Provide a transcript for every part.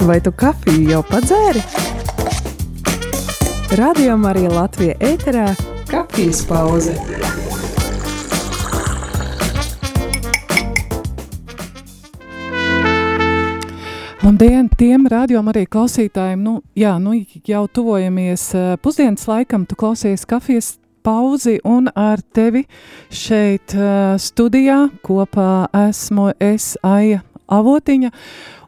Vai tu kafiju jau padzēri? Radio Marija Latvija ēterā - kafijas pauze. Labdien, tiem rādījumam arī klausītājiem. Nu, jā, nu jau tuvojamies uh, pusdienas laikam, tu klausies kafijas pauzi un ar tevi šeit uh, studijā kopā esmu es Aija Avotiņa.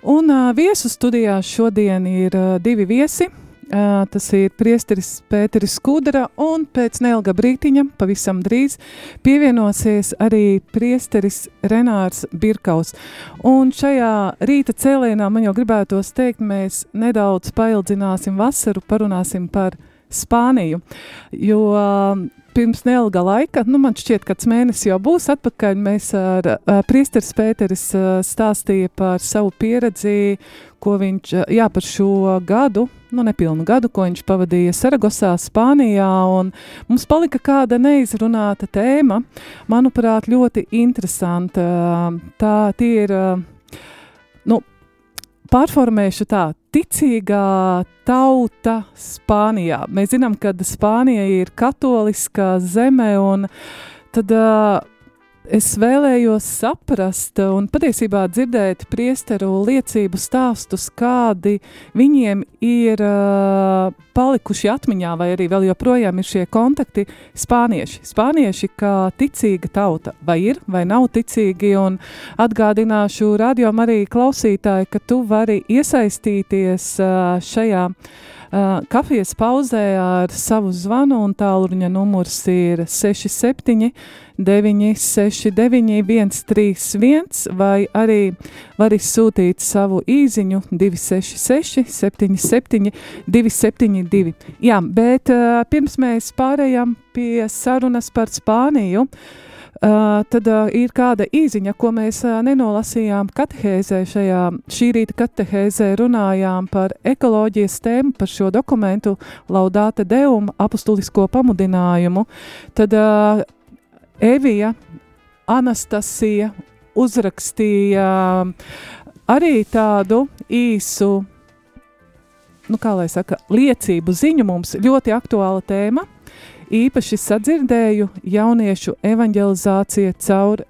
Un uh, viesu studijā šodien ir uh, divi viesi. Uh, tas ir priesteris Pēteris Skudra, un pēc neilga brītiņa, pavisam drīz, pievienosies arī priesteris Renārs Birkaus. Un šajā rīta cēlienā man jau gribētos teikt, mēs nedaudz paildzināsim vasaru, parunāsim par Spāniju, jo uh, pirms neilga laika, nu man šķiet, ka mēnesis jau būs atpakaļ, mēs ar uh, priesteris Pēteris uh, stāstīja par savu pieredzi, ko viņš, uh, jā, par šo gadu, nu nepilnu gadu, ko viņš pavadīja Saragosā, Spānijā, un mums palika kāda neizrunāta tēma, manuprāt, ļoti interesanta. Tā tie ir, nu, pārformēšu tā, ticīgā tauta Spānijā. Mēs zinām, ka Spānija ir katoliskā zeme, un tad uh, es vēlējos saprast un patiesībā dzirdēt priesteru liecību stāstus, kādi viņiem ir uh, palikuši atmiņā, vai arī vēl joprojām ir šie kontakti spānieši. Spānieši kā ticīga tauta, vai ir, vai nav ticīgi, un atgādināšu radio arī klausītāji, ka tu vari iesaistīties uh, šajā Uh, kafijas pauzē ar savu zvanu, un tālruņa numurs ir 67, 969, 131, vai arī var izsūtīt savu īsiņu 266, 77, 272. Jā, bet uh, pirms mēs pārējām pie sarunas par Spāniju. Uh, tad uh, ir kāda īziņa, ko mēs uh, nenolasījām katehēzē šajā šī rīta katehēzē runājām par ekoloģijas tēmu, par šo dokumentu Laudāte Deum apustulisko pamudinājumu. Tad uh, Evija Anastasija uzrakstīja arī tādu īsu, nu kā lai saka, liecību ziņu mums ļoti aktuāla tēma – īpaši sadzirdēju jauniešu evanģelizācija caur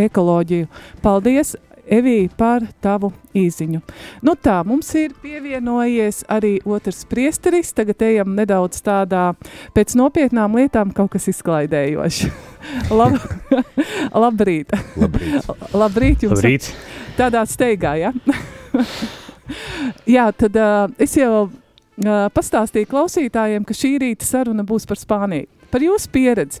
ekoloģiju. Paldies, Evī, par tavu īziņu. Nu tā, mums ir pievienojies arī otrs priesteris, tagad ejam nedaudz tādā pēc nopietnām lietām kaut kas izklaidējoši. Lab, labrīt. Labrīt. labrīt jums. Labrīt. Tādā steigā, ja? Jā, tad uh, es jau pastāstīju klausītājiem, ka šī rīta saruna būs par Spāniju. Par jūsu pieredzi,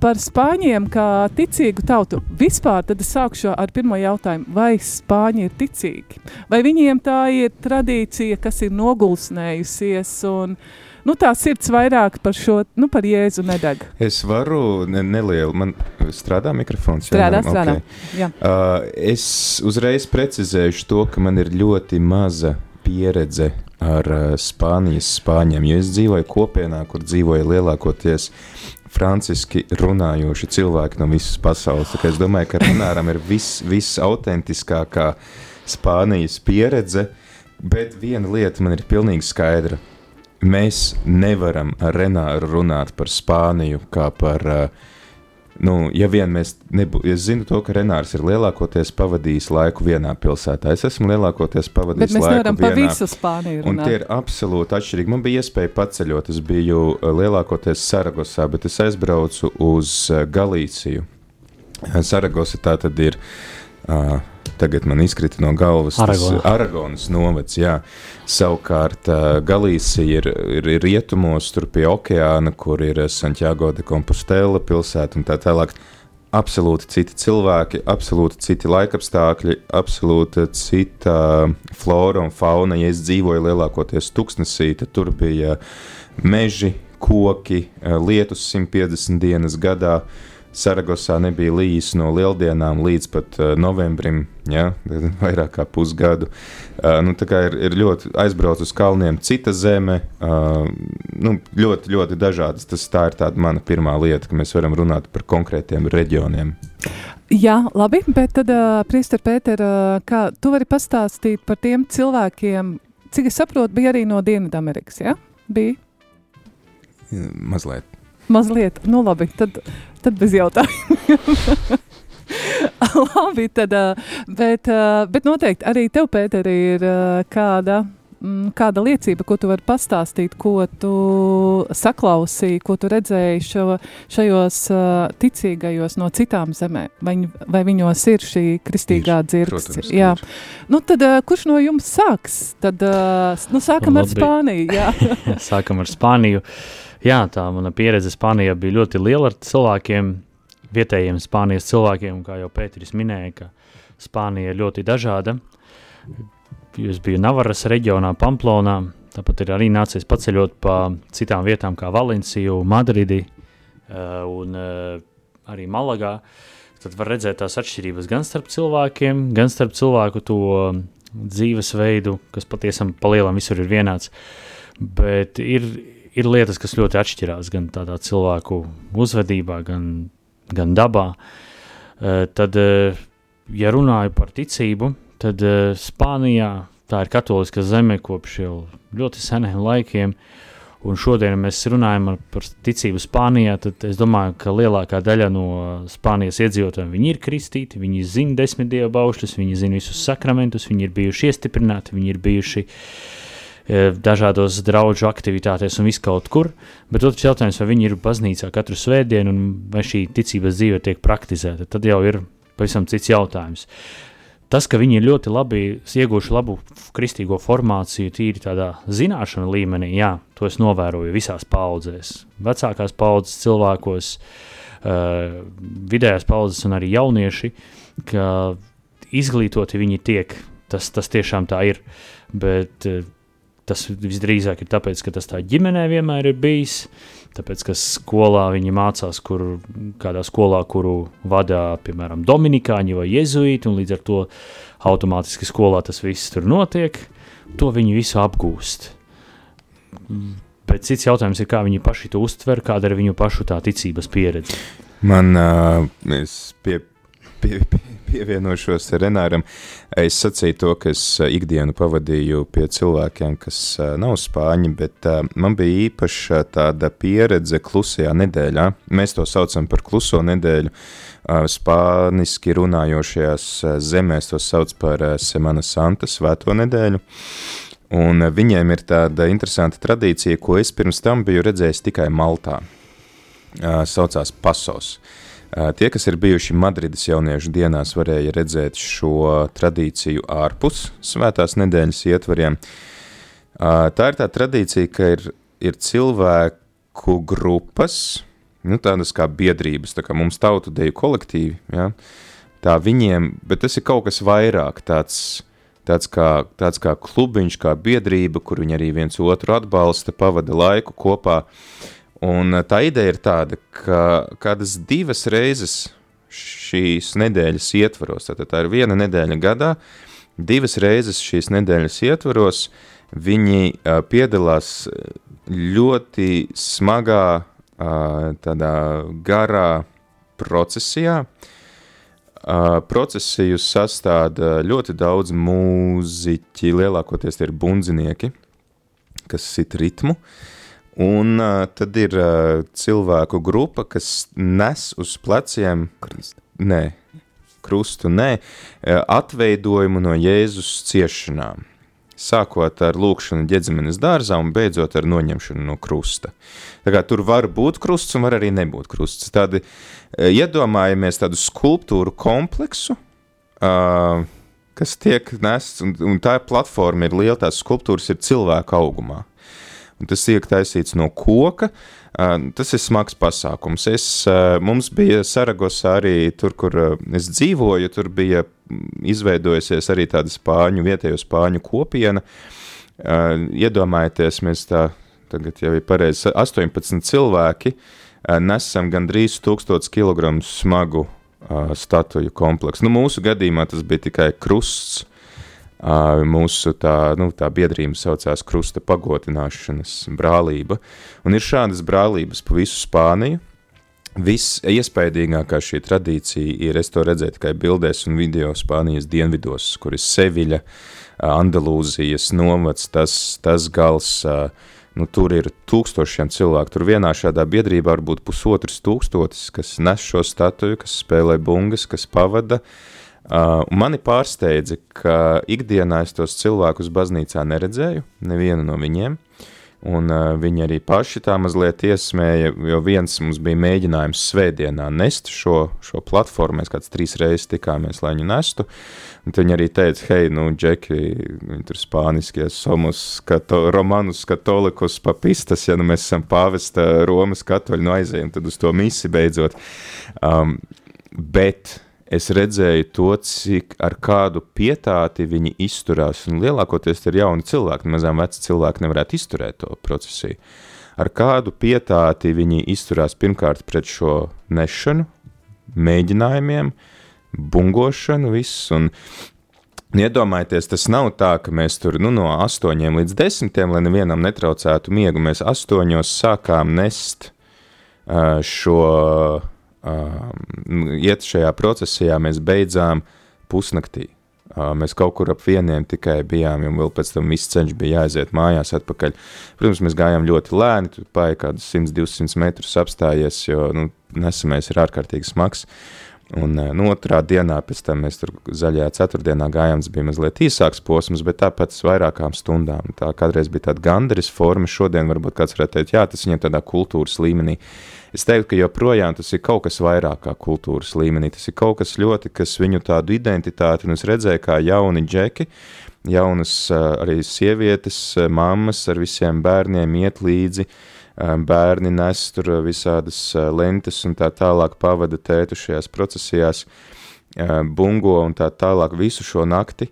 par spāņiem kā ticīgu tautu. Vispār tad es sākšu ar pirmo jautājumu, vai spāņi ir ticīgi? Vai viņiem tā ir tradīcija, kas ir nogulsnējusies un nu, tā sirds vairāk par šo, nu, par Jēzu nedeg? Es varu ne, nelielu, man strādā mikrofons? Strādā, jā, strādā. Okay. Jā. Uh, es uzreiz precizēšu to, ka man ir ļoti maza pieredze ar uh, Spānijas spāņiem, jo es dzīvoju kopienā, kur dzīvoja lielākoties franciski runājoši cilvēki no visas pasaules. Es domāju, ka Renāram ir viss vis autentiskākā Spānijas pieredze, bet viena lieta man ir pilnīgi skaidra. Mēs nevaram ar Renāru runāt par Spāniju kā par uh, Nu, ja vien mēs nebūtu, es zinu to, ka Renārs ir lielākoties pavadījis laiku vienā pilsētā. Es esmu lielākoties pavadījis laiku vienā. Bet mēs nevaram pa visu Spāniju runāt. Un tie ir absolūti atšķirīgi. Man bija iespēja paceļot, es biju uh, lielākoties Saragosā, bet es aizbraucu uz uh, Galīciju. Saragosa tā tad ir. Uh, tagad man izkrita no galvas Aragona. Aragonas novads. Jā. Savukārt Galīsija ir, ir, ir rietumos, tur pie okeāna, kur ir Santiago de Compostela pilsēta un tā tālāk. Absolūti citi cilvēki, absolūti citi laikapstākļi, absolūti cita flora un fauna. Ja es dzīvoju lielākoties tuksnesī, tad tur bija meži, koki, lietus 150 dienas gadā. Uh, Saragosā nebija līs no lieldienām līdz pat uh, novembrim, ja, vairāk kā pusgadu. Uh, nu, ir, ir ļoti aizbraukt uz kalniem, cita zeme, uh, nu, ļoti, ļoti dažādas. Tas tā ir tāda mana pirmā lieta, ka mēs varam runāt par konkrētiem reģioniem. Jā, labi, bet tad, uh, Priester Pēter, uh, kā tu vari pastāstīt par tiem cilvēkiem, cik es saprotu, bija arī no Dienvidamerikas, ja? Bija? Mazliet. Mazliet, nu labi, tad, tad bez jautājumiem. labi, tad, bet, bet noteikti arī tev, Pēter, ir kāda Mm, kāda liecība, ko tu vari pastāstīt, ko tu saklausīji, ko tu redzēji šo, šajos uh, ticīgajos no citām zemēm? Vai, vai viņos ir šī kristīgā dzirdes? Jā. Nu, tad, uh, kurš no jums sāks? Tad, uh, nu, sākam Labi. ar Spāniju. Sākam ar Spāniju. Jā, tā mana pieredze Spānijā bija ļoti liela ar cilvēkiem, vietējiem Spānijas cilvēkiem, kā jau Pēteris minēja, ka Spānija ir ļoti dažāda Es biju Navaras reģionā, Pamplonā, tāpat ir arī nācies paceļot pa citām vietām kā Valenciju, Madridi uh, un uh, arī Malagā. Tad var redzēt tās atšķirības gan starp cilvēkiem, gan starp cilvēku to dzīvesveidu, kas patiesam palielam visur ir vienāds. Bet ir, ir lietas, kas ļoti atšķirās gan tādā cilvēku uzvedībā, gan, gan dabā. Uh, tad, uh, ja runāju par ticību, tad uh, Spānijā tā ir katoliska zeme kopš jau ļoti seniem laikiem. Un šodien mēs runājam par ticību Spānijā. Tad es domāju, ka lielākā daļa no Spānijas iedzīvotājiem ir kristīti. Viņi zina desmit dievu baušļus, viņi zina visus sakramentus, viņi ir bijuši iestiprināti, viņi ir bijuši e, dažādos draugu aktivitātēs un viskaut kur. Bet otrs jautājums, vai viņi ir baznīcā katru svētdienu un vai šī ticības dzīve tiek praktizēta, tad jau ir pavisam cits jautājums. Tas, ka viņi ir ļoti labi ieguvuši labu kristīgo formāciju, tīri tādā zināšanu līmenī, jā, to es novēroju visās paudzēs. Vecākās paudzes cilvēkos, uh, vidējās paudzes un arī jaunieši, ka izglītoti viņi tiek, tas, tas tiešām tā ir, bet uh, tas visdrīzāk ir tāpēc, ka tas tā ģimenē vienmēr ir bijis, Tāpēc, ka skolā viņi mācās, kur kādā skolā, kuru vada, piemēram, Dominikāņi vai Jēzuīti, un līdz ar to automātiski skolā tas viss tur notiek, to viņi visu apgūst. Bet cits jautājums ir, kā viņi paši to uztver, kāda ir viņu pašu tā ticības pieredze. Man, uh, pie, pie, pie, pievienošos Renāram. Es sacīju to, ka es ikdienu pavadīju pie cilvēkiem, kas nav spāņi, bet man bija īpaša tāda pieredze klusajā nedēļā. Mēs to saucam par kluso nedēļu. Spāniski runājošajās zemēs to sauc par Semana Santa svēto nedēļu. Un viņiem ir tāda interesanta tradīcija, ko es pirms tam biju redzējis tikai Maltā. Saucās pasos. Uh, Tie, kas ir bijuši Madrides jauniešu dienās, varēja redzēt šo tradīciju ārpus svētās nedēļas ietvariem. Tā ir tā tradīcija, ka ir, ir cilvēku grupas, nu, tādas kā biedrības, tā kā mums tautu deju kolektīvi, ja? tā viņiem, bet tas ir kaut kas vairāk, tāds, tāds, kā, tāds kā klubiņš, kā biedrība, kur viņi arī viens otru atbalsta, pavada laiku kopā, uh, Un eh, tā ideja ir tāda, ka kādas divas reizes šīs nedēļas ietvaros, tātad tā ir viena nedēļa gadā, divas reizes šīs nedēļas ietvaros viņi uh, piedalās ļoti smagā, tādā garā procesijā. Procesiju sastāda ļoti daudz mūziķi, lielākoties tie ir bundzinieki, kas sit ritmu. Uh, Un uh, tad ir uh, cilvēku grupa, kas nes uz pleciem krustu, nē, krustu, nē, atveidojumu no Jēzus ciešanām. Sākot ar lūkšanu ģedzemenes dārzā un beidzot ar noņemšanu no krusta. Tā kā tur var būt krusts un var arī nebūt krusts. Tādi, iedomājamies tādu skulptūru kompleksu, uh, kas tiek nests, un, un tā platforma ir liela, tās skulptūras ir cilvēka augumā tas tiek taisīts no koka. Tas ir smags pasākums. Es, mums bija Saragosā arī tur, kur es dzīvoju, tur bija izveidojusies arī tāda spāņu, vietējo spāņu kopiena. Iedomājieties, mēs tā tagad jau ir pareizi 18 cilvēki, nesam gandrīz 1000 kg smagu statuju kompleksu. Nu, mūsu gadījumā tas bija tikai krusts, Mūsu tā, nu, tā biedrība saucās Krusta pagodināšanas brālība, un ir šādas brālības pa visu Spāniju, viss iespaidīgākā šī tradīcija ir, es to redzēju tikai bildēs un video Spānijas dienvidos, kur ir Seviļa, Andalūzijas novads, tas, tas gals, nu, tur ir tūkstošiem cilvēku, tur vienā šādā biedrībā var būt pusotrs tūkstotis, kas nes šo statuju, kas spēlē bungas, kas pavada, Uh, mani pārsteidza, ka ikdienā es tos cilvēkus baznīcā neredzēju, nevienu no viņiem. Un uh, viņi arī paši tā mazliet iesmēja, jo viens mums bija mēģinājums svētdienā nest šo, šo platformu, mēs kāds trīs reizes tikāmies, lai viņu nestu, un viņi arī teica, hei, nu, Džeki, viņi tur spāniski, somos kato, romanus katolikus papistas, ja nu mēs esam pāvesta Romas katoļu, nu aizējam tad uz to misi beidzot, um, bet es redzēju to, cik ar kādu pietāti viņi izturās, un lielākoties ir jauni cilvēki, mazām veci cilvēki nevarētu izturēt to procesiju. Ar kādu pietāti viņi izturās pirmkārt pret šo nešanu, mēģinājumiem, bungošanu, viss, un Iedomājieties, tas nav tā, ka mēs tur nu, no 8 līdz 10, lai nevienam netraucētu miegu, mēs 8 sākām nest uh, šo iet šajā procesijā, mēs beidzām pusnaktī. Uh, mēs kaut kur ap vieniem tikai bijām, un vēl pēc tam viss ceļš bija jāaiziet mājās atpakaļ. Protams, mēs gājām ļoti lēni, tur pāri kādus 100-200 metrus apstājies, jo nu, nesamais ir ārkārtīgi smags. Un nu, otrā dienā, pēc tam mēs tur zaļajā ceturtdienā gājām, tas bija mazliet īsāks posms, bet tāpat vairākām stundām. Tā kādreiz bija tāda gandaris forma, šodien varbūt kāds varētu teikt, jā, tas viņam tādā kultūras līmenī. Uh, Es teiktu, ka joprojām tas ir kaut kas vairāk kā kultūras līmenī. Tas ir kaut kas ļoti, kas viņu tādu identitāti, un es redzēju, kā jauni džeki, jaunas arī sievietes, mammas ar visiem bērniem iet līdzi, bērni nes tur visādas lentes un tā tālāk pavada tētu šajās procesijās, bungo un tā tālāk visu šo nakti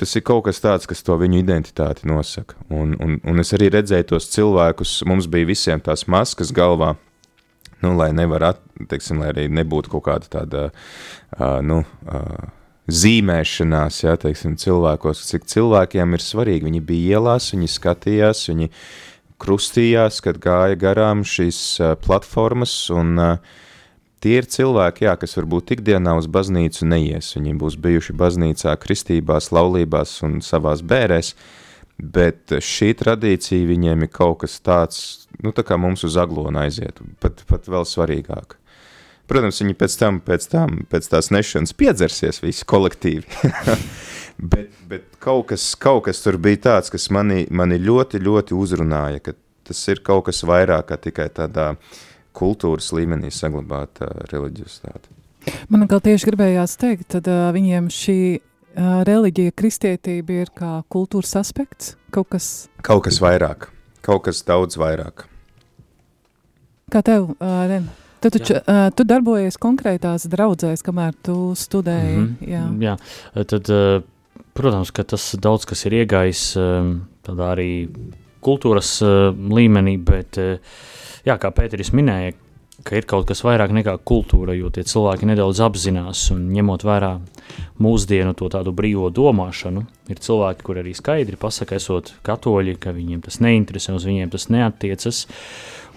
tas ir kaut kas tāds, kas to viņu identitāti nosaka. Un, un, un es arī redzēju tos cilvēkus, mums bija visiem tās maskas galvā, nu, lai nevar, at, teiksim, lai arī nebūtu kaut kāda tāda, uh, nu, uh, zīmēšanās, ja, teiksim, cilvēkos, cik cilvēkiem ir svarīgi. Viņi bija ielās, viņi skatījās, viņi krustījās, kad gāja garām šīs uh, platformas un uh, Tie ir cilvēki, jā, kas varbūt ikdienā uz baznīcu neies. Viņi būs bijuši baznīcā, kristībās, laulībās un savās bērēs, bet šī tradīcija viņiem ir kaut kas tāds, nu tā kā mums uz aglonu aiziet, pat, pat vēl svarīgāk. Protams, viņi pēc tam, pēc tam, pēc tās nešanas piedzersies visi kolektīvi, bet, bet kaut, kas, kaut kas tur bija tāds, kas mani, mani ļoti, ļoti uzrunāja, ka tas ir kaut kas vairāk kā tikai tādā uh, kultūras līmenī saglabāt uh, reliģiositāti. Man kā tieši gribējās teikt, tad uh, viņiem šī uh, reliģija, kristietība ir kā kultūras aspekts, kaut kas... Kaut kas vairāk, kaut kas daudz vairāk. Kā tev, uh, Ren? Tu, taču, uh, tu darbojies konkrētās draudzēs, kamēr tu studēji. Mm -hmm. jā. jā, tad, uh, protams, ka tas daudz kas ir iegājis uh, tādā arī kultūras uh, līmenī, bet uh, jā, kā Pēteris minēja, ka ir kaut kas vairāk nekā kultūra, jo tie cilvēki nedaudz apzinās un ņemot vērā mūsdienu to tādu brīvo domāšanu, ir cilvēki, kur arī skaidri pasaka, esot katoļi, ka viņiem tas neinteresē, uz viņiem tas neatiecas,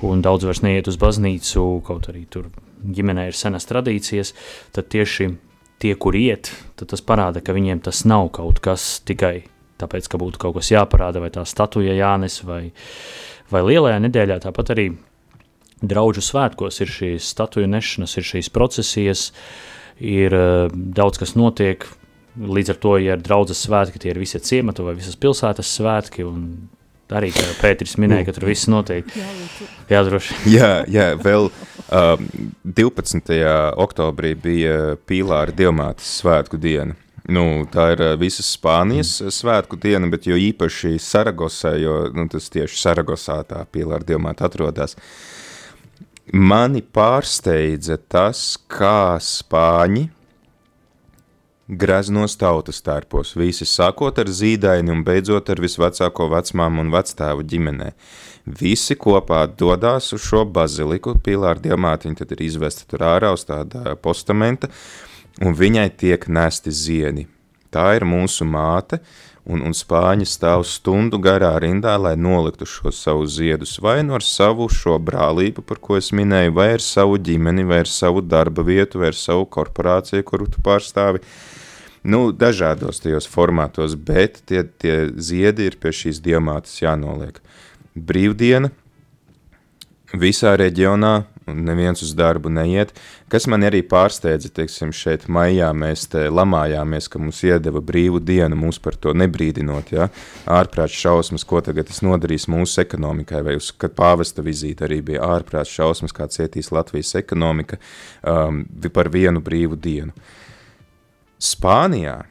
un daudz vairs neiet uz baznīcu, kaut arī tur ģimenē ir senas tradīcijas, tad tieši tie, kur iet, tas parāda, ka viņiem tas nav kaut kas tikai tāpēc, ka būtu kaut kas jāparāda, vai tā statuja jānes, vai, vai lielajā nedēļā tāpat arī Draugu svētkos ir šīs statuju nešanas, ir šīs procesijas, ir uh, daudz kas notiek. Līdz ar to, ja ir draudzes svētki, tie ir visi ciematu vai visas pilsētas svētki. Arī kā Pēters minēja, ka tur viss notiek. Jā, droši. jā, jā, vēl um, 12. oktobrī bija Pīlāra Dievmātes svētku diena. Nu, tā ir visas Spānijas mm. svētku diena, bet jo īpaši Saragosā, jo nu, tas tieši Saragosā tā Pīlāra Dievmāte atrodas. Uh, Mani pārsteidza tas, kā spāņi graznos tautas tērpos, visi sākot ar zīdaini un beidzot ar visvecāko vecmāmu un vectēvu ģimenē. Visi kopā dodās uz šo baziliku, Pilāra diamātiņa tad ir izvesta tur ārā uz tāda postamenta, un viņai tiek nesti ziedi. Tā ir mūsu māte, un, un spāņi stāv stundu garā rindā, lai noliktu šo savu ziedus, vai nu ar savu šo brālību, par ko es minēju, vai ar savu ģimeni, vai ar savu darba vietu, vai ar savu korporāciju, kuru tu pārstāvi. Nu, dažādos tajos formātos, bet tie, tie ziedi ir pie šīs diamātas jānoliek. Brīvdiena visā reģionā, neviens uz darbu neiet. Kas man arī pārsteidza, teiksim, šeit maijā mēs te lamājāmies, ka mums iedeva brīvu dienu, mūs par to nebrīdinot, ja? ārprāts šausmas, ko tagad tas nodarīs mūsu ekonomikai, vai uz, kad pāvesta vizīte arī bija ārprāts šausmas, kā cietīs Latvijas ekonomika um, par vienu brīvu dienu. Spānijā,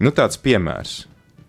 nu tāds piemērs,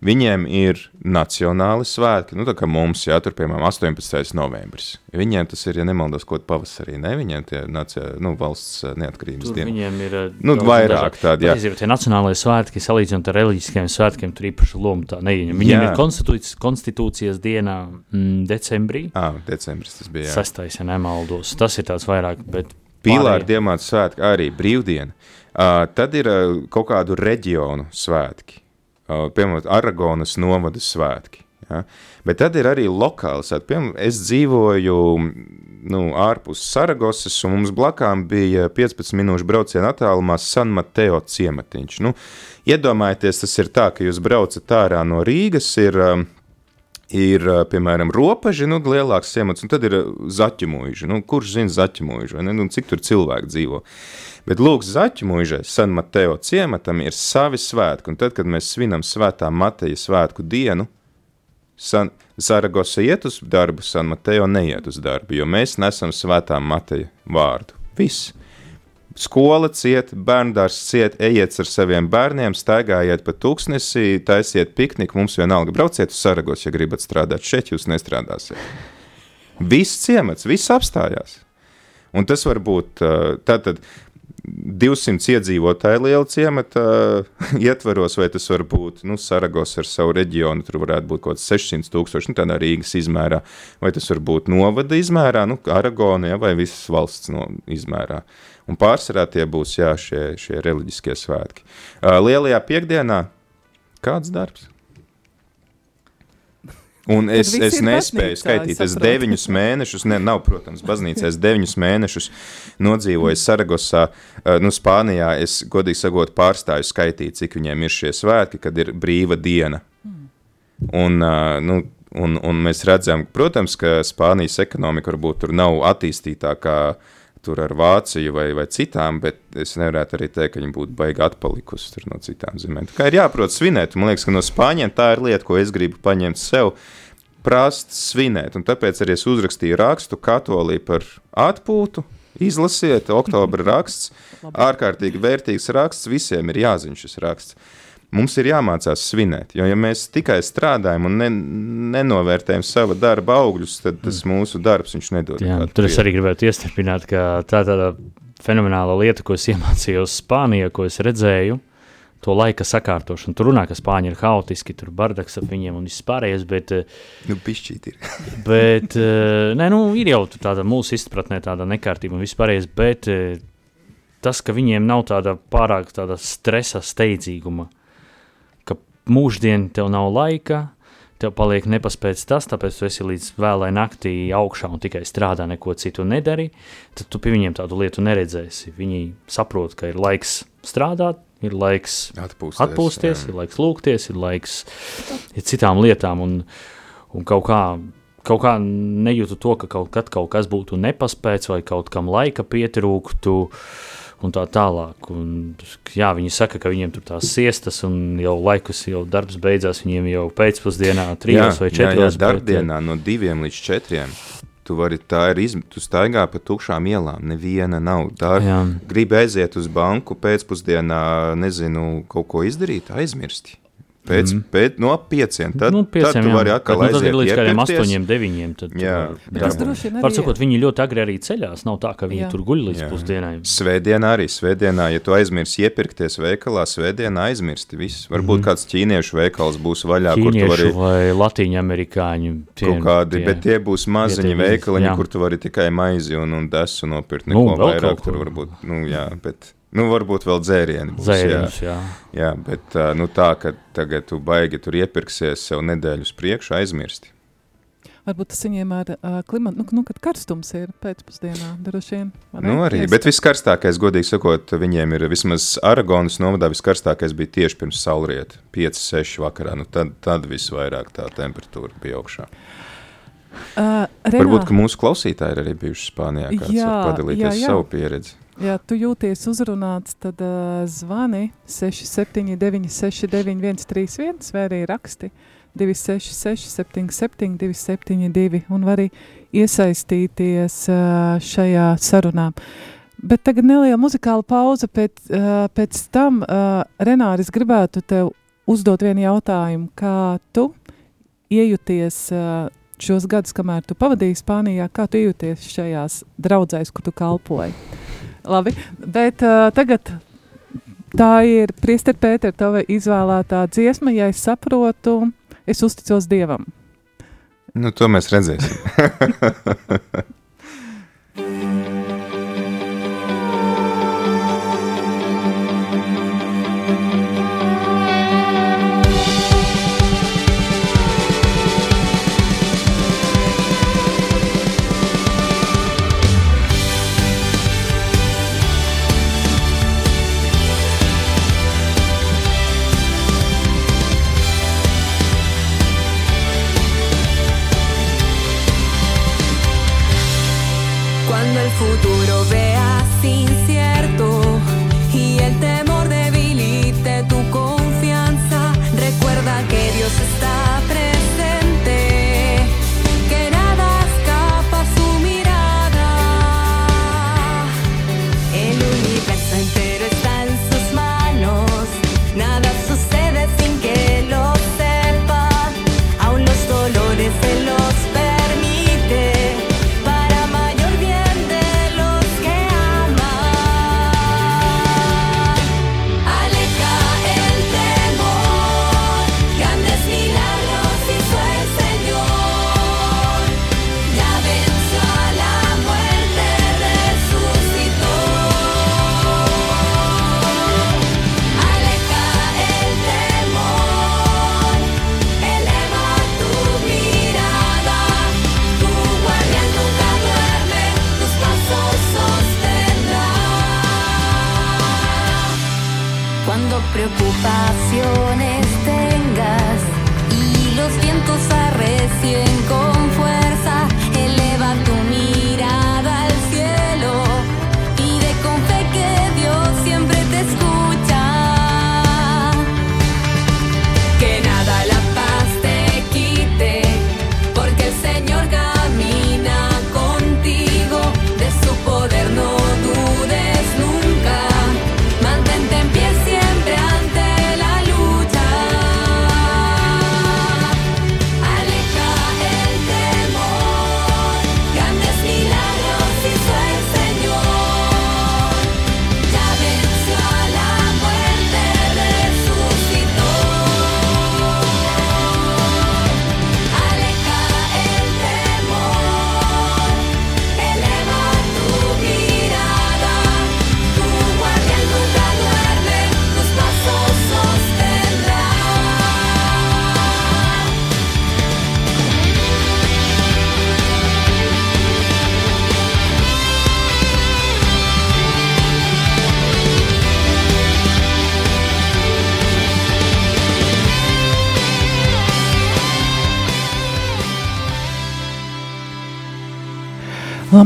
Viņiem ir nacionāli svētki, nu tā kā mums, jā, tur piemēram 18. novembris. Viņiem tas ir, ja nemaldos, kaut pavasarī, ne? Viņiem tie nacio, nu, valsts eh, neatkarības Tur diena. viņiem ir uh, Nu, vairāk tādi, jā. Jā, tie nacionālajie svētki, salīdzinot ar reliģiskiem svētkiem, tur īpaši lomu tā neieņem. Viņiem Jā. ir konstitūcijas, konstitūcijas dienā mm, decembrī, Ā, decembris tas bija, jā. sastais, ja nemaldos. Tas ir tāds vairāk, bet Pīlāra diamāta svētki, arī brīvdiena. Uh, tad ir uh, kaut kādu reģionu svētki, piemēram, Aragonas novada svētki. Ja? Bet tad ir arī lokāli svētki. Piemēram, es dzīvoju nu, ārpus Saragosas, un mums blakām bija 15 minūšu brauciena attālumā San Mateo ciematiņš. Nu, iedomājieties, tas ir tā, ka jūs braucat ārā no Rīgas, ir um, ir, piemēram, ropaži, nu, lielāks ciemats, un tad ir zaķumuiži. Nu, kurš zina zaķumuiži, vai ne? Nu, cik tur cilvēki dzīvo. Bet, lūk, zaķumuižai, San Mateo ciematam ir savi svētki, un tad, kad mēs svinam svētā Mateja svētku dienu, San, Zaragoza iet uz darbu, San Mateo neiet uz darbu, jo mēs nesam svētā Mateja vārdu. Viss. Skola ciet, bērndārs ciet, ejiet ar saviem bērniem, staigājiet pa tūkstnesī, taisiet pikniku, mums vienalga brauciet uz Saragos, ja gribat strādāt šeit, jūs nestrādāsiet. Viss ciemats, viss apstājās. Un tas var būt tātad 200 iedzīvotāju liela ciemata ietvaros, vai tas var būt nu, Saragos ar savu reģionu, tur varētu būt kaut kāds 600 tūkstoši, nu, tādā Rīgas izmērā, vai tas var būt novada izmērā, nu, Aragona, ja, vai visas valsts no izmērā. Un pārsvarā tie būs jā, šie, šie reliģiskie svētki. Ā, Lielajā piekdienā kāds darbs? Un es, es nespēju baznīcā, skaitīt, es es deviņus mēnešus, ne, nav, protams, baznīcā, es deviņus mēnešus nodzīvoju Saragosā, uh, nu, Spānijā, es, godīgi sakot, pārstāju skaitīt, cik viņiem ir šie svētki, kad ir brīva diena. Un, uh, nu, un, un mēs redzam, protams, ka Spānijas ekonomika varbūt tur nav attīstītākā tur ar Vāciju vai, vai citām, bet es nevarētu arī teikt, ka viņi būtu baigi atpalikusi no citām zemēm. Tā kā ir jāprot svinēt, man liekas, ka no Spāņiem tā ir lieta, ko es gribu paņemt sev, prast svinēt, un tāpēc arī es uzrakstīju rakstu katolī par atpūtu, izlasiet, oktobra raksts, ārkārtīgi vērtīgs raksts, visiem ir jāzina šis raksts. Mums ir jāmācās svinēt, jo ja mēs tikai strādājam un ne, nenovērtējam sava darba augļus, tad tas mūsu darbs nedod. Jā, tur es arī gribētu iestiprināt, ka tā ir tāda fenomenāla lieta, ko es iemācījos Spānijā, ko es redzēju. To laika sakārtošanu. Tur runā, ka spāņi ir haotiski, tur bardaks ap viņiem un viss pārējais, bet, eh, Nu, pišķīt ir. bet eh, nē, nu, ir jau tāda mūsu izpratnē tāda nekārtība un viss pārējais, bet eh, tas, ka viņiem nav tāda pārāk tāda stresa steidzīguma, mūždien tev nav laika, tev paliek nepaspēts tas, tāpēc tu esi līdz vēlai naktī augšā un tikai strādā, neko citu nedari, tad tu pie viņiem tādu lietu neredzēsi. Viņi saprot, ka ir laiks strādāt, ir laiks Atpūsties. atpūsties, jā. ir laiks lūgties, ir laiks ir citām lietām. Un, un kaut kā, kaut kā nejūtu to, ka kaut kaut kas būtu nepaspēts vai kaut kam laika pietrūktu. Un tā tālāk. Un, jā, viņi saka, ka viņiem tur tās siestas, un jau laikus, jau darbs beidzās. Viņiem jau pēcpusdienā, trijos vai jā, jā, četros. bet, darbdienā no diviem līdz četriem. Tu vari tā ir izm... tu staigā pa tukšām ielām, neviena nav. Jā. gribi aiziet uz banku pēcpusdienā, nezinu, kaut ko izdarīt, aizmirsti. Pēc, mm. pēc no pieciem, tad, nu, pieciem, tad tu jā. vari atkal Bet, nu, tad aiziet ir līdz kādiem astoņiem, deviņiem. Tad, Jā, jā. droši vien Var arī sakot, viņi ļoti agri arī ceļās. Nav tā, ka viņi Jā. jā. tur guļ līdz Jā. pusdienai. Svētdienā arī, svētdienā, ja tu aizmirsti iepirkties veikalā, svētdienā aizmirsti visu. Varbūt mm. kāds ķīniešu veikals būs vaļā, kur tu Ķīniešu vari vai latīņu amerikāņu. Tie, kaut kādi, bet tie būs maziņi vietējie, veikaliņi, jā. kur tu vari tikai maizi un, un desu nopirkt. Nu, Neko vēl vairāk tur varbūt, nu jā, bet Nu, varbūt vēl dzērieni būs. Dzērienus, jā. jā. jā, bet nu, tā, ka tagad tu baigi tur iepirksies sev nedēļu uz priekšu, aizmirsti. Varbūt tas viņiem ar uh, klimatu, nu, nu, kad karstums ir pēcpusdienā, droši vien. Nu, arī, Ies... bet viskarstākais, godīgi sakot, viņiem ir vismaz Aragonas nomadā viskarstākais bija tieši pirms saulrieta, 5-6 vakarā, nu tad, tad visvairāk tā temperatūra bija augšā. Uh, Renā, Varbūt, ka mūsu klausītāji ir arī bijuši Spānijā, kāds jā, var padalīties jā, jā. savu pieredzi. Ja tu jūties uzrunāts, tad uh, zvani 679 691 31 vai arī raksti 679 266, 77, 272 un var arī iesaistīties uh, šajā sarunā. Bet tagad neliela muzikāla pauze, pēc, uh, pēc tam uh, Renāris gribētu tev uzdot vienu jautājumu, kā tu iejuties uh, šos gadus, kamēr tu pavadīji Spānijā, kā tu jūties šajās draudzēs, kur tu kalpoji. Labi, bet uh, tagad tā ir Priester Pēter, tava izvēlētā dziesma, ja es saprotu, es uzticos Dievam. Nu, to mēs redzēsim.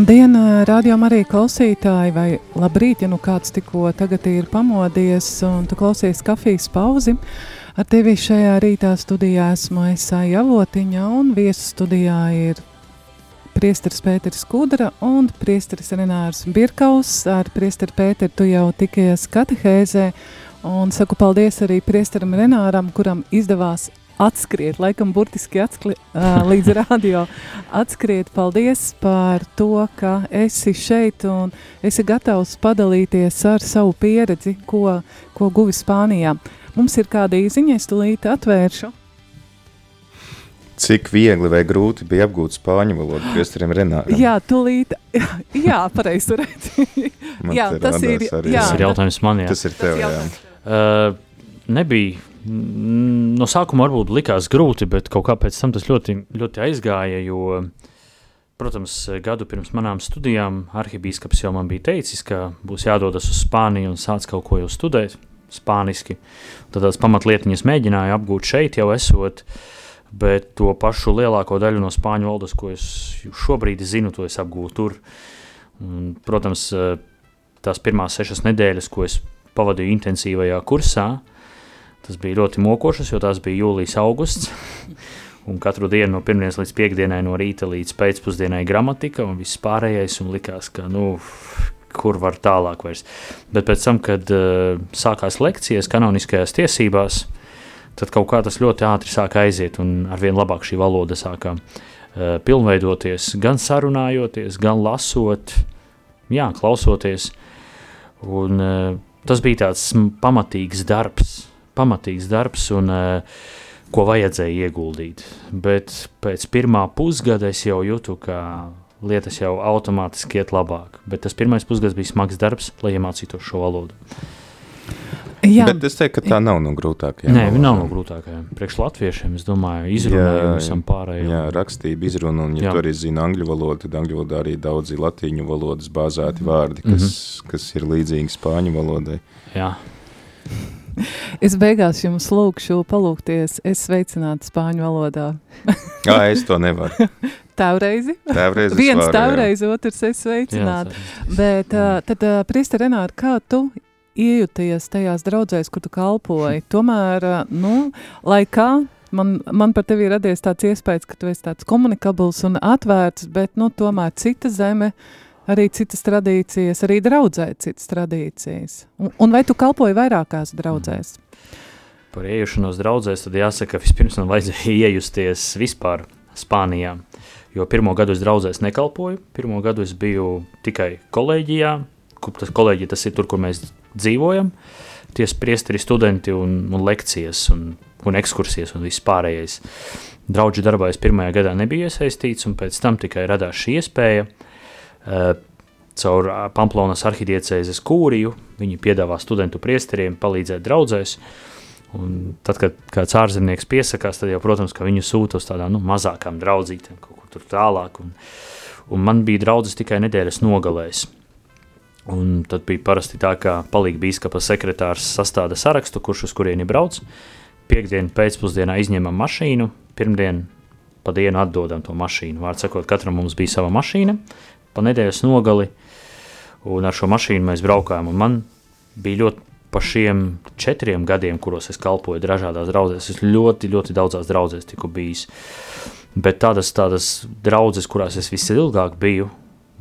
Labdien, rādījām arī klausītāji, vai labrīt, ja nu kāds tikko tagad ir pamodies un tu klausies kafijas pauzi. Ar tevi šajā rītā studijā esmu Esāja Avotiņa un viesu studijā ir priesteris Pēteris Kudra un priesteris Renārs Birkaus. Ar priesteri Pēteri tu jau tikies katehēzē un saku paldies arī priesteram Renāram, kuram izdevās atskriet, laikam burtiski atskli, uh, līdz radio atskriet. Paldies par to, ka esi šeit un esi gatavs padalīties ar savu pieredzi, ko, ko guvi Spānijā. Mums ir kāda īziņa, es tulīt atvēršu. Cik viegli vai grūti bija apgūt spāņu valodu priesterim Renāram? Jā, tūlīt, jā, pareizi redzi. Jā, tas ir, jā, Tas ir jautājums man. Jā. Tas ir tev, jā. Uh, nebija. No sākuma varbūt likās grūti, bet kaut kā pēc tam tas ļoti, ļoti aizgāja. Jo, protams, gadu pirms manām studijām arhibīskaps jau man bija teicis, ka būs jādodas uz Spāniju un sāc kaut ko jau studēt spāniski. Tad tās pamatlietiņas mēģināju apgūt šeit, jau esot. Bet to pašu lielāko daļu no spāņu valodas, ko es šobrīd zinu, to es apgūstu tur. Un, protams, tās pirmās sešas nedēļas, ko es pavadīju intensīvajā kursā, tas bija ļoti mokošas, jo tās bija jūlijas, augusts. Un katru dienu no pirmdienas līdz piekdienai, no rīta līdz pēcpusdienai gramatika un viss pārējais. Un likās, ka nu, kur var tālāk vairs. Bet pēc tam, kad uh, sākās lekcijas kanoniskajās tiesībās, tad kaut kā tas ļoti ātri sāka aiziet, un arvien labāk šī valoda sāka uh, pilnveidoties, gan sarunājoties, gan lasot, jā, klausoties. Un, uh, tas bija tāds pamatīgs darbs, pamatīgs darbs, un, uh, ko vajadzēja ieguldīt. Bet pēc pirmā pusgada es jau jūtu, ka lietas jau automātiski iet labāk. Bet tas pirmais pusgads bija smags darbs, lai iemācītos šo valodu. jā. Bet es teiktu, ka tā nav no grūtākajām. Nē, viņa nav no grūtākajām. Priekš latviešiem, es domāju, izrunājot visam pārējiem. Jā, rakstība, izruna, un, ja Jā. tu arī zini angļu valodu, tad angļu valodā arī daudzi latīņu valodas bāzēti vārdi, kas, Mhm. mm -hmm. kas ir līdzīgi spāņu valodai. Jā. Es beigās jums lūkšu palūkties, es sveicinātu spāņu valodā. Jā, es to nevaru. Tēvreizi. Tēvreiz es Viens varu, jā. tēvreiz, otrs es sveicinātu. Jā, Bet uh, tad, uh, Priesta Renāra, kā tu iejūties tajās draudzēs, kur tu kalpoji? Tomēr, nu, lai kā, man, man par tevi ir radies tāds iespējas, ka tu esi tāds komunikabls un atvērts, bet, nu, tomēr cita zeme, arī citas tradīcijas, arī draudzē citas tradīcijas. Un, un vai tu kalpoji vairākās draudzēs? Par iejušanos draudzēs, tad jāsaka, ka vispirms man vajadzēja iejusties vispār Spānijā. Jo pirmo gadu es draudzēs nekalpoju, pirmo gadu es biju tikai kolēģijā, kur tas kolēģija tas ir tur, kur mēs dzīvojam, tie priesteri studenti un, un lekcijas un, un ekskursijas un viss pārējais. Draudžu darbā es pirmajā gadā nebiju iesaistīts, un pēc tam tikai radās šī iespēja. Uh, caur ā, Pamplonas arhidiecēzes kūriju viņi piedāvā studentu priesteriem palīdzēt draudzēs, Un tad, kad kāds ārzemnieks piesakās, tad jau, protams, viņu sūta uz tādām nu, mazākām draudzītēm, kaut kur tālāk. Un, un man bija draudzes tikai nedēļas nogalēs. Un tad bija parasti tā, ka palīga bīskapa sekretārs sastāda sarakstu, kurš uz kurieni brauc. Piektdienu pēcpusdienā izņemam mašīnu, pirmdien pa dienu atdodam to mašīnu. Vārds sakot, katram mums bija sava mašīna, pa nedēļas nogali, un ar šo mašīnu mēs braukājām. Man bija ļoti pa šiem četriem gadiem, kuros es kalpoju dažādās draudzēs, es ļoti, ļoti daudzās draudzēs tiku bijis. Bet tādas, tādas draudzes, kurās es visilgāk biju,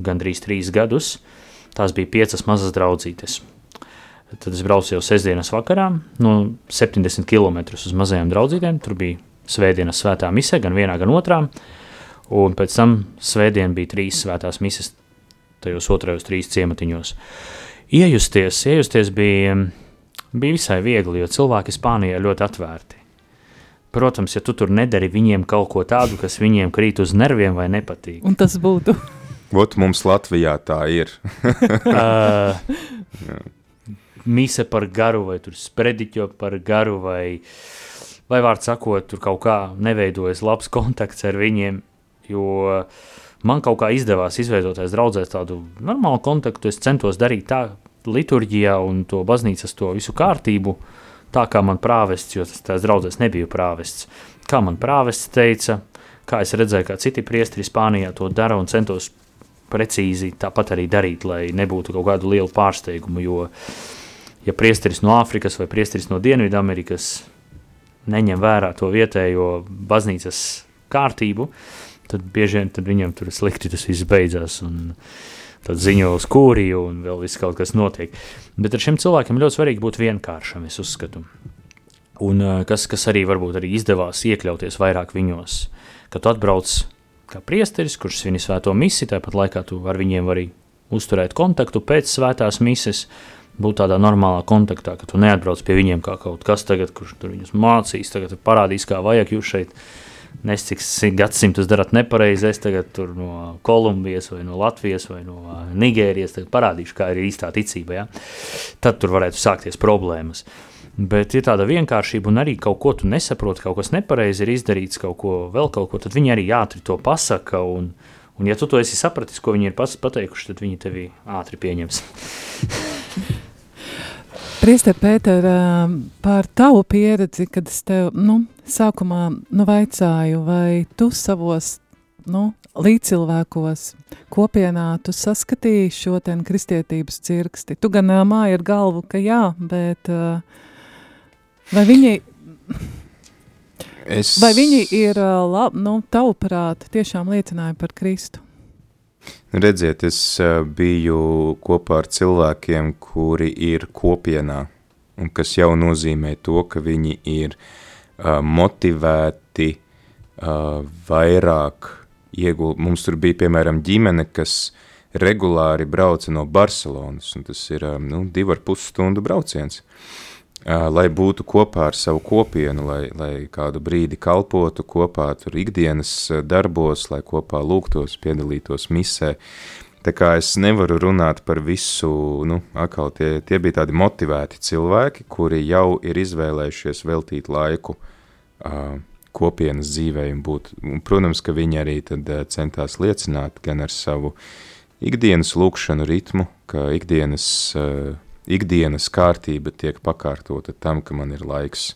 gandrīz trīs gadus, tās bija piecas mazas draudzītes. Tad es braucu jau sestdienas vakarā, no 70 km uz mazajām draudzītēm. Tur bija svētdienas svētā mise, gan vienā, gan otrā. Un pēc tam svētdien bija trīs svētās mises, tajos otrajos trīs ciematiņos. Iejusties, iejusties bija, bija visai viegli, jo cilvēki Spānijā ļoti atvērti. Protams, ja tu tur nedari viņiem kaut ko tādu, kas viņiem krīt uz nerviem vai nepatīk. Un tas būtu. Ot, mums Latvijā tā ir. uh, mise par garu, vai tur sprediķo par garu, vai, vai vārds sakot, tur kaut kā neveidojas labs kontakts ar viņiem, jo man kaut kā izdevās izveidoties draudzēs tādu normālu kontaktu, es centos darīt tā liturģijā un to baznīcas to visu kārtību, tā kā man prāvests, jo tas tās draudzēs nebija prāvests, kā man prāvests teica, kā es redzēju, kā citi priestri Spānijā to dara un centos precīzi tāpat arī darīt, lai nebūtu kaut kādu lielu pārsteigumu, jo ja priesteris no Āfrikas vai priesteris no Dienvidamerikas neņem vērā to vietējo baznīcas kārtību, tad bieži vien tad viņam tur slikti tas viss beidzās un tad ziņo uz kūriju un vēl viss kaut kas notiek. Bet ar šiem cilvēkiem ļoti svarīgi būt vienkāršam, es uzskatu. Un uh, kas, kas arī varbūt arī izdevās iekļauties vairāk viņos, kad tu atbrauc kā priesteris, kurš svini svēto misi, tāpat laikā tu ar viņiem vari uzturēt kontaktu pēc svētās mises, būt tādā normālā kontaktā, ka tu neatbrauc pie viņiem kā kaut kas tagad, kurš tur viņus mācīs, tagad parādīs, kā vajag jūs šeit nes cik gadsimtus darat nepareizi, es tagad tur no Kolumbijas vai no Latvijas vai no Nigērijas parādīšu, kā ir īstā ticība, ja? tad tur varētu sākties problēmas. Bet ir tāda vienkāršība, un arī kaut ko tu nesaproti, kaut kas nepareizi ir izdarīts, kaut ko vēl kaut ko, tad viņi arī ātri to pasaka. Un, un ja tu to esi sapratis, ko viņi ir pateikuši, tad viņi tevi ātri pieņems. Priester Pēter, par tavu pieredzi, kad es tev nu, sākumā nu, vaicāju, vai tu savos nu, līdzcilvēkos kopienā tu saskatīji šo ten kristietības cirksti. Tu gan māji ar galvu, ka jā, bet vai viņi, es... vai viņi ir, lab, nu, tavuprāt, tiešām liecināja par Kristu? Redziet, es biju kopā ar cilvēkiem, kuri ir kopienā, un kas jau nozīmē to, ka viņi ir uh, motivēti uh, vairāk iegūt. Mums tur bija, piemēram, ģimene, kas regulāri brauca no Barcelonas, un tas ir uh, nu, divu ar pus stundu brauciens lai būtu kopā ar savu kopienu, lai, lai kādu brīdi kalpotu kopā tur ikdienas darbos, lai kopā lūgtos, piedalītos misē. Tā kā es nevaru runāt par visu, nu, atkal tie, tie bija tādi motivēti cilvēki, kuri jau ir izvēlējušies veltīt laiku uh, kopienas dzīvē un būt, un, protams, ka viņi arī tad uh, centās liecināt gan ar savu ikdienas lūkšanu ritmu, ka ikdienas uh, ikdienas kārtība tiek pakārtota tam, ka man ir laiks,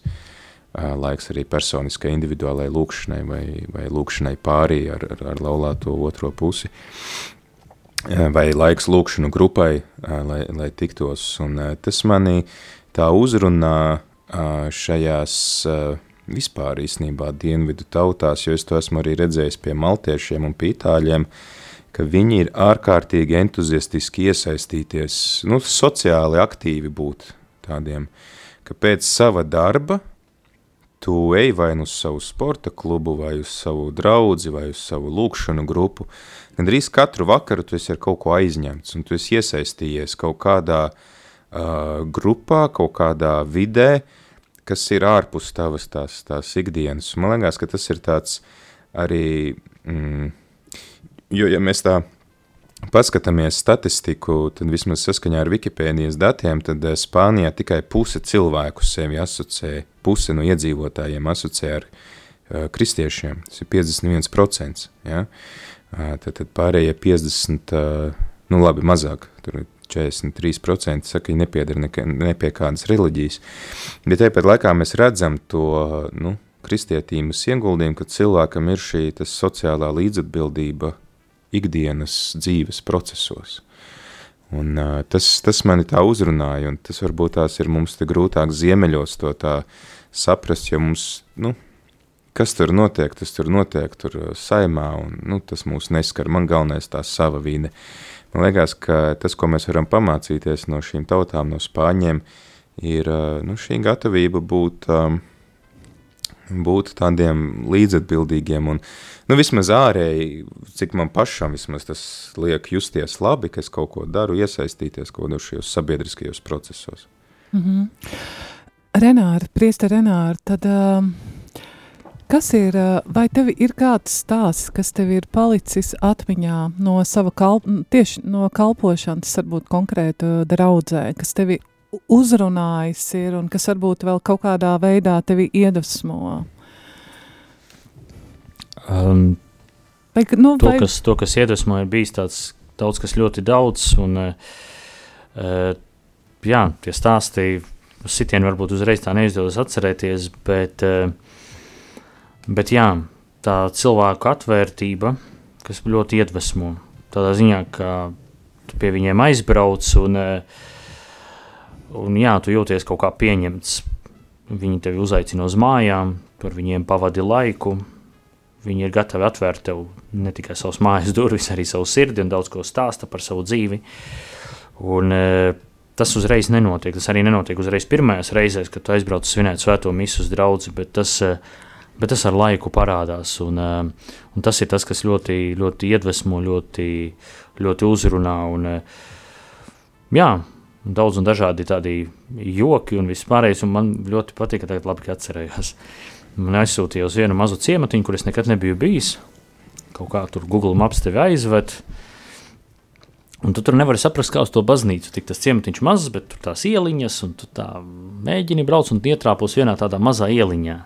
laiks arī personiskai individuālai lūkšanai vai, vai lūkšanai pārī ar, ar, ar laulāto otro pusi, vai laiks lūkšanu grupai, lai, lai tiktos. Un tas mani tā uzrunā šajās vispār īstenībā dienvidu tautās, jo es to esmu arī redzējis pie maltiešiem un pie itāļiem, uh, ka viņi ir ārkārtīgi entuziastiski iesaistīties, nu, sociāli aktīvi būt tādiem, ka pēc sava darba tu ej vai nu uz savu sporta klubu, vai uz savu draudzi, vai uz savu lūkšanu grupu, gandrīz katru vakaru tu esi ar kaut ko aizņemts, un tu esi iesaistījies kaut kādā uh, grupā, kaut kādā vidē, kas ir ārpus tavas tās, tās ikdienas. Man liekas, ka tas ir tāds arī mm, Jo, ja mēs tā paskatāmies statistiku, tad vismaz saskaņā ar Wikipēdijas datiem, tad eh, Spānijā tikai puse cilvēku sevi asociē, puse no iedzīvotājiem asociē ar uh, kristiešiem, tas ir 51%, ja? Uh, tad, tad pārējie 50, uh, nu labi, mazāk, tur 43% saka, ka nepiedara ne, pie kādas reliģijas, bet tāpat laikā mēs redzam to, nu, kristietības ieguldījumu, ka cilvēkam ir šī sociālā līdzatbildība ikdienas dzīves procesos. Un, uh, tas, tas mani tā uzrunāja, un tas varbūt tās ir mums grūtāk ziemeļos to saprast, jo mums, nu, kas tur notiek, tas tur notiek tur saimā, un nu, tas mūs neskar, man galvenais tā sava vīne. Man liekas, ka tas, ko mēs varam pamācīties no šīm tautām, no spāņiem, ir nu, šī gatavība būt, um, būt tādiem līdzatbildīgiem un nu, vismaz ārēji, cik man pašam vismaz tas liek justies labi, ka es kaut ko daru, iesaistīties kaut kādos šajos sabiedriskajos procesos. Mm -hmm. Renāri, priesta Renāri, tad uh, kas ir, uh, vai tev ir kāds stāsts, kas tev ir palicis atmiņā no sava kalp, tieši no kalpošanas, varbūt konkrētu draudzē, kas tevi uzrunājis ir un kas varbūt vēl kaut kādā veidā tevi iedvesmo? Um, vai, nu, to, vai... Kas, to, kas iedvesmo, ir bijis tāds daudz kas ļoti daudz, un uh, jā, tie stāsti, sitieni varbūt uzreiz tā neizdodas atcerēties, bet, uh, bet jā, tā cilvēku atvērtība, kas ļoti iedvesmo, tādā ziņā, ka tu pie viņiem aizbrauc, un, uh, un jā, tu jūties kaut kā pieņemts, viņi tevi uzaicina uz mājām, par viņiem pavadi laiku, Viņi ir gatavi atvērt tev ne tikai savus mājas durvis, arī savu sirdi un daudz ko stāsta par savu dzīvi. Un, e, tas uzreiz nenotiek. Tas arī nenotiek uzreiz pirmajās reizēs, kad tu aizbrauc svinēt svēto misu uz draugu, bet tas, e, bet tas ar laiku parādās. Un, e, un tas ir tas, kas ļoti, ļoti iedvesmo, ļoti, ļoti uzrunā. Un, e, jā, daudz un dažādi tādi joki un vispārējais, un man ļoti patīk, ka tagad labi atcerējos. Man aizsūtīja uz vienu mazu ciematiņu, kur es nekad nebiju bijis. Kaut kā tur Google Maps tevi aizved. Un tu tur nevari saprast, kā uz to baznīcu. Tik tas ciematiņš mazs, bet tur tās ieliņas, un tu tā mēģini braukt un ietrāpos vienā tādā mazā ieliņā.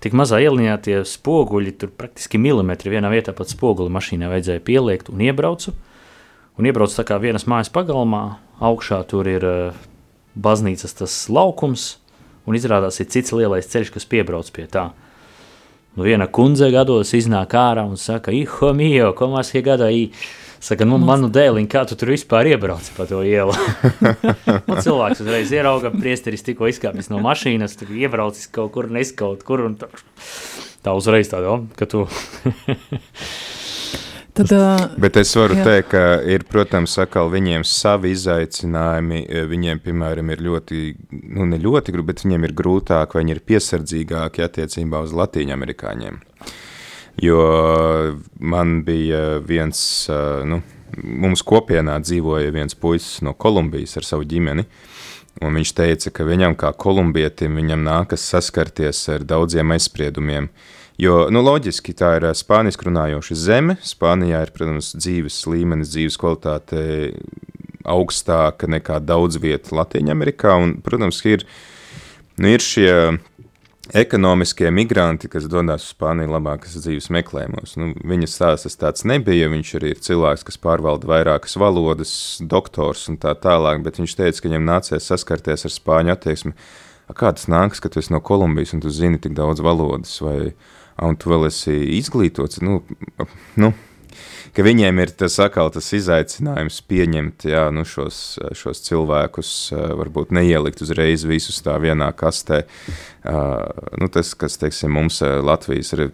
Tik mazā ieliņā tie spoguļi, tur praktiski milimetri vienā vietā pat spoguli mašīnā vajadzēja pieliekt un iebraucu. Un iebraucu tā kā vienas mājas pagalmā, augšā tur ir uh, baznīcas tas laukums, un izrādās ir cits lielais ceļš, kas piebrauc pie tā. Nu, viena kundze gados iznāk ārā un saka, Iho, mījo, ko mēs hier gadā ī? Saka, nu, manu dēliņu, kā tu tur vispār iebrauci pa to ielu? un cilvēks uzreiz ierauga, priesteris tikko izkāpis no mašīnas, tur iebraucis kaut kur, neskaut kur, un tā, tā uzreiz tāda, ka tu... Tad, uh, Bet es varu jā. teikt, ka ir, protams, atkal viņiem savi izaicinājumi. Viņiem, piemēram, ir ļoti, nu, ne ļoti grūti, bet viņiem ir grūtāk, viņi ir piesardzīgāki attiecībā uz latīņamerikāņiem. Jo man bija viens, uh, nu, mums kopienā dzīvoja viens puisis no Kolumbijas ar savu ģimeni. Un viņš teica, ka viņam, kā kolumbietim, viņam nākas saskarties ar daudziem aizspriedumiem. Jo, nu, loģiski, tā ir spāniski runājoša zeme. Spānijā ir, protams, dzīves līmenis, dzīves kvalitāte augstāka nekā daudz vietu Latvijā. Un, protams, ir, nu, ir šie ekonomiskie migranti, kas dodas uz Spāniju labākas dzīves meklējumos. Nu, viņa stāsts tāds nebija. Viņš arī ir cilvēks, kas pārvalda vairākas valodas, doktors un tā tālāk, bet viņš teica, ka viņam nācies saskarties ar spāņu attieksmi. Kā tas nāks, ka tu esi no Kolumbijas un tu zini tik daudz valodas? Vai, un tu vēl esi izglītots. Nu, nu, ka viņiem ir tas atkal tas izaicinājums pieņemt jā, nu šos, šos cilvēkus, varbūt neielikt uzreiz visus tā vienā kastē. Nu, tas, kas, teiksim, mums Latvijas ir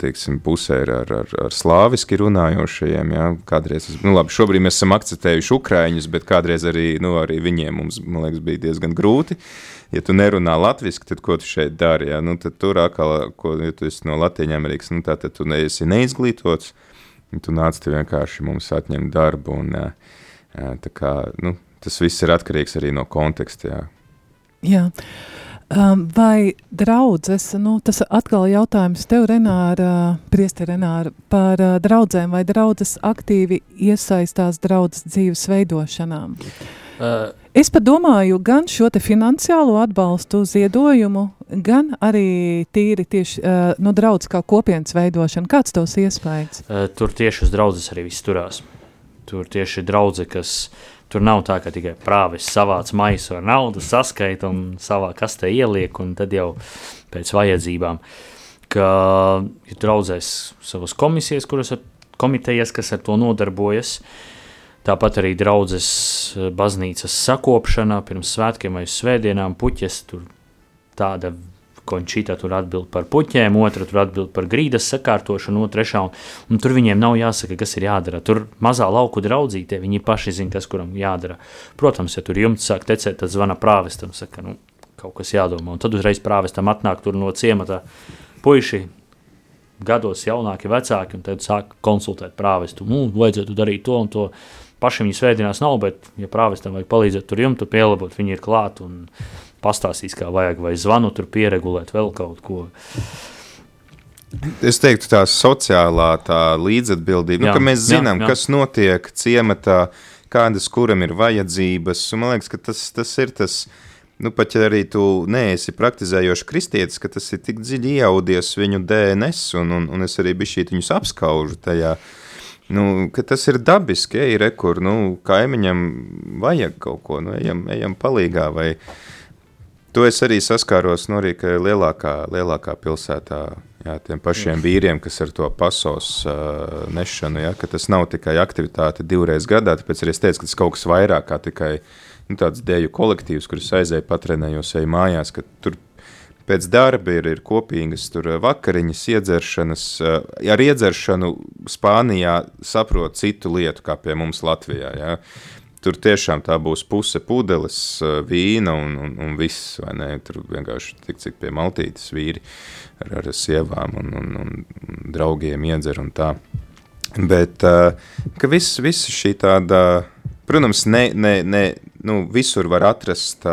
teiksim, pusē ar, ar, ar, ar slāviski runājošajiem. Ja? Kādreiz, nu, labi, šobrīd mēs esam akceptējuši ukrāņus, bet kādreiz arī, nu, arī viņiem mums, liekas, bija diezgan grūti. Ja tu nerunā latviešu, tad ko tu šeit dari? Ja? Nu, tur atkal, ko, ja tu esi no Latvijas Amerikas, nu, tad tu neesi neizglītots. Tu nāc te vienkārši mums atņemt darbu. Un, kā, nu, tas viss ir atkarīgs arī no konteksta. Jā. jā. Um, vai draudzes, nu, tas atkal jautājums tev, Renāra, priesti Renāra, par uh, draudzēm, vai draudzes aktīvi iesaistās draudzes dzīves veidošanām? Uh, es pat domāju gan šo te finansiālo atbalstu ziedojumu, gan arī tīri tieši uh, no draudzes kā kopienas veidošana. Kāds tos iespējas? Uh, tur tieši uz draudzes arī viss turās. Tur tieši draudze, kas Tur nav tā, ka tikai prāvis savāc maisu ar naudu, saskaita un savā kastē ieliek, un tad jau pēc vajadzībām. Ka ir draudzēs savas komisijas, kuras ar komitejas, kas ar to nodarbojas. Tāpat arī draudzes baznīcas sakopšana pirms svētkiem vai svētdienām, puķes, tur tāda Končīta tur atbild par puķēm, otra tur atbild par grīdas sakārtošanu, un trešā, un, un tur viņiem nav jāsaka, kas ir jādara. Tur mazā lauku draudzītē viņi paši zina, kas kuram jādara. Protams, ja tur jumts sāk tecēt, tad zvana prāvestam, saka, nu, kaut kas jādomā, un tad uzreiz prāvestam atnāk tur no ciemata puiši, gados jaunāki, vecāki, un tad sāk konsultēt prāvestu, nu, vajadzētu darīt to un to, paši viņi svētdienās nav, bet, ja prāvestam vajag palīdzēt tur jumtu pielabot, viņi ir klāt, un pastāstīs, kā vajag, vai zvanu tur pieregulēt, vēl kaut ko. Es teiktu, tā sociālā tā līdzatbildība, nu, jā, nu, ka mēs zinām, jā, jā. kas notiek ciematā, kādas kuram ir vajadzības. Man liekas, ka tas, tas ir tas. Nu, pat ja arī tu neesi praktizējošs kristietis, ka tas ir tik dziļi iaudies viņu DNS, un, un, un es arī biju viņus apskaužu tajā. Nu, tas ir dabiski, ej, rekur, nu, kaimiņam vajag kaut ko, nu, ejam, ejam palīgā vai, uh, To es arī saskāros nu, arī lielākā, lielākā pilsētā. Jā, tiem pašiem vīriem, kas ar to pasos uh, nešanu, ja, ka tas nav tikai aktivitāte divreiz gadā, tāpēc arī es teicu, ka tas kaut kas vairāk kā tikai nu, tāds dēļu kolektīvs, kurus aizēju patrenējos, eju mājās, tur pēc darba ir, ir kopīgas vakariņas, iedzeršanas. Ar iedzeršanu Spānijā saprot citu lietu, kā pie mums Latvijā. Ja? Tur tiešām tā būs puse pudeles eh, vīna un, un, un viss? Tur vienkārši tik cik pie maltītes vīri ar, ar sievām un, un, un draugiem iedzer un tā. Bet, eh, ka viss, viss šī tāda, protams, ne, ne, ne, nu, visur var atrast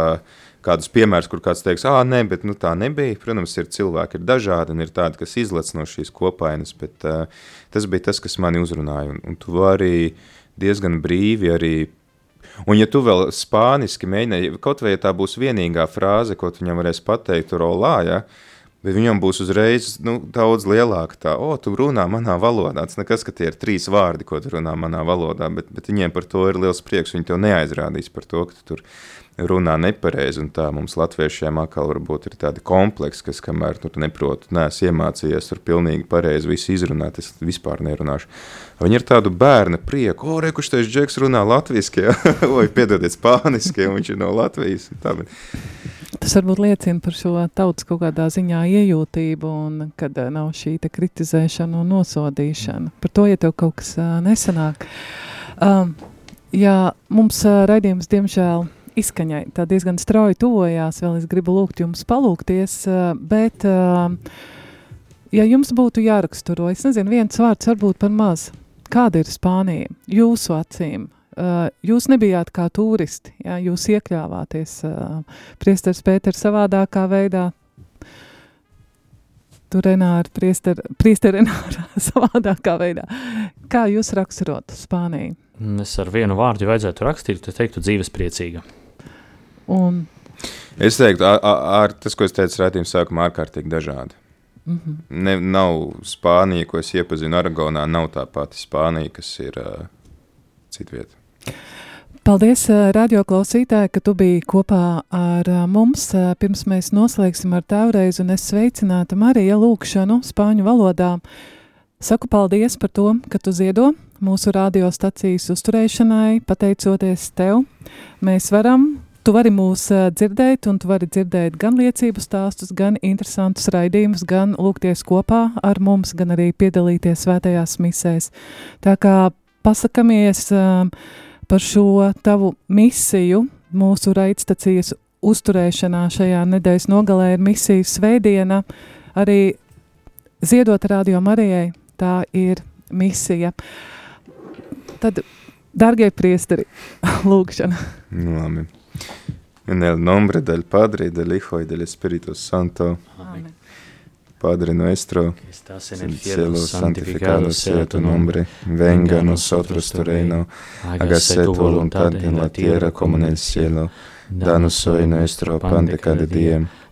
kādus piemērus, kur kāds teiks, ah, nē, bet nu, tā nebija. Protams, ir cilvēki, ir dažādi, un ir tādi, kas izlec no šīs kopainas, bet uh, tas bija tas, kas mani uzrunāja. Un, un tu vari diezgan brīvi arī. Un, ja tu vēl spāniski mēģināji, kaut vai ja tā būs vienīgā frāze, ko viņam varēsi pateikt, tur olā, ja, bet viņam būs uzreiz nu, daudz lielāka tā, o, tu runā manā valodā. Tas nekas, ka tie ir trīs vārdi, ko tu runā manā valodā, bet, bet viņiem par to ir liels prieks. Viņi tev neaizrādīs par to, ka tu tur runā nepareizi, un tā mums latviešiem atkal varbūt ir tādi kompleksi, kas kamēr tu neproti, neesi iemācījies tur pilnīgi pareizi visu izrunāt, es vispār nerunāšu. Viņi ir tādu bērna prieku, o, rekuši teiši, Džeks runā latviski, ja? oi, piedodiet spāniski, un viņš ir no Latvijas. Tā, bet... Tas varbūt liecina par šo tautas kaut kādā ziņā iejūtību, un kad uh, nav šī kritizēšana un nosodīšana. Par to, ja tev kaut kas uh, nesanāk. Um, jā, mums uh, raidījums, diemžēl, izskaņai tā diezgan strauji tuvojās, vēl es gribu lūgt jums palūkties, bet, ja jums būtu jāraksturo, es nezinu, viens vārds varbūt par maz, kāda ir Spānija jūsu acīm? Jūs nebijāt kā turisti, ja, jūs iekļāvāties priesters Pēters savādākā veidā, tu Renāri, priester, priester Renāra savādākā veidā. Kā jūs raksturotu Spāniju? Es ar vienu vārdu, ja vajadzētu rakstīt, tad teiktu dzīves priecīga. Un... Es teiktu, ar, ar, tas, ko es teicu raidījuma sākumā, ārkārtīgi dažādi. Mm -hmm. ne, nav Spānija, ko es iepazinu Aragonā, nav tā pati Spānija, kas ir uh, citvieta. Paldies, radio klausītāji, ka tu biji kopā ar mums. Pirms mēs noslēgsim ar tēvreiz, un es sveicinātu Mariju lūkšanu spāņu valodā. Saku paldies par to, ka tu ziedo mūsu radiostacijas uzturēšanai, pateicoties tev. Mēs varam Tu vari mūs dzirdēt, un tu vari dzirdēt gan liecību stāstus, gan interesantus raidījumus, gan lūgties kopā ar mums, gan arī piedalīties svētajās misēs. Tā kā pasakamies par šo tavu misiju mūsu raidstacijas uzturēšanā šajā nedēļas nogalē ir misijas svētdiena, arī ziedot radio Marijai, tā ir misija. Tad, dargie priesteri, lūgšana. Nu, labi. En el nombre del Padre, del Hijo y del Espíritu Santo. Amén. Padre nuestro, que estás en el cielo, santificado sea tu nombre, venga a nosotros tu reino, hágase tu voluntad en la tierra como en el cielo. Danos hoy nuestro pan de cada día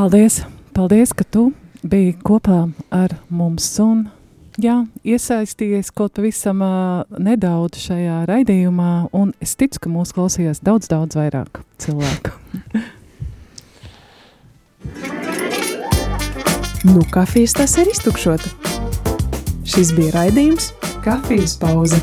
Paldies, paldies, ka tu biji kopā ar mums un jā, iesaistījies kaut pavisam uh, nedaudz šajā raidījumā, un es ticu, ka mūs klausījās daudz, daudz vairāk cilvēku. nu, kafijas tas ir iztukšota. Šis bija raidījums Kafijas pauze.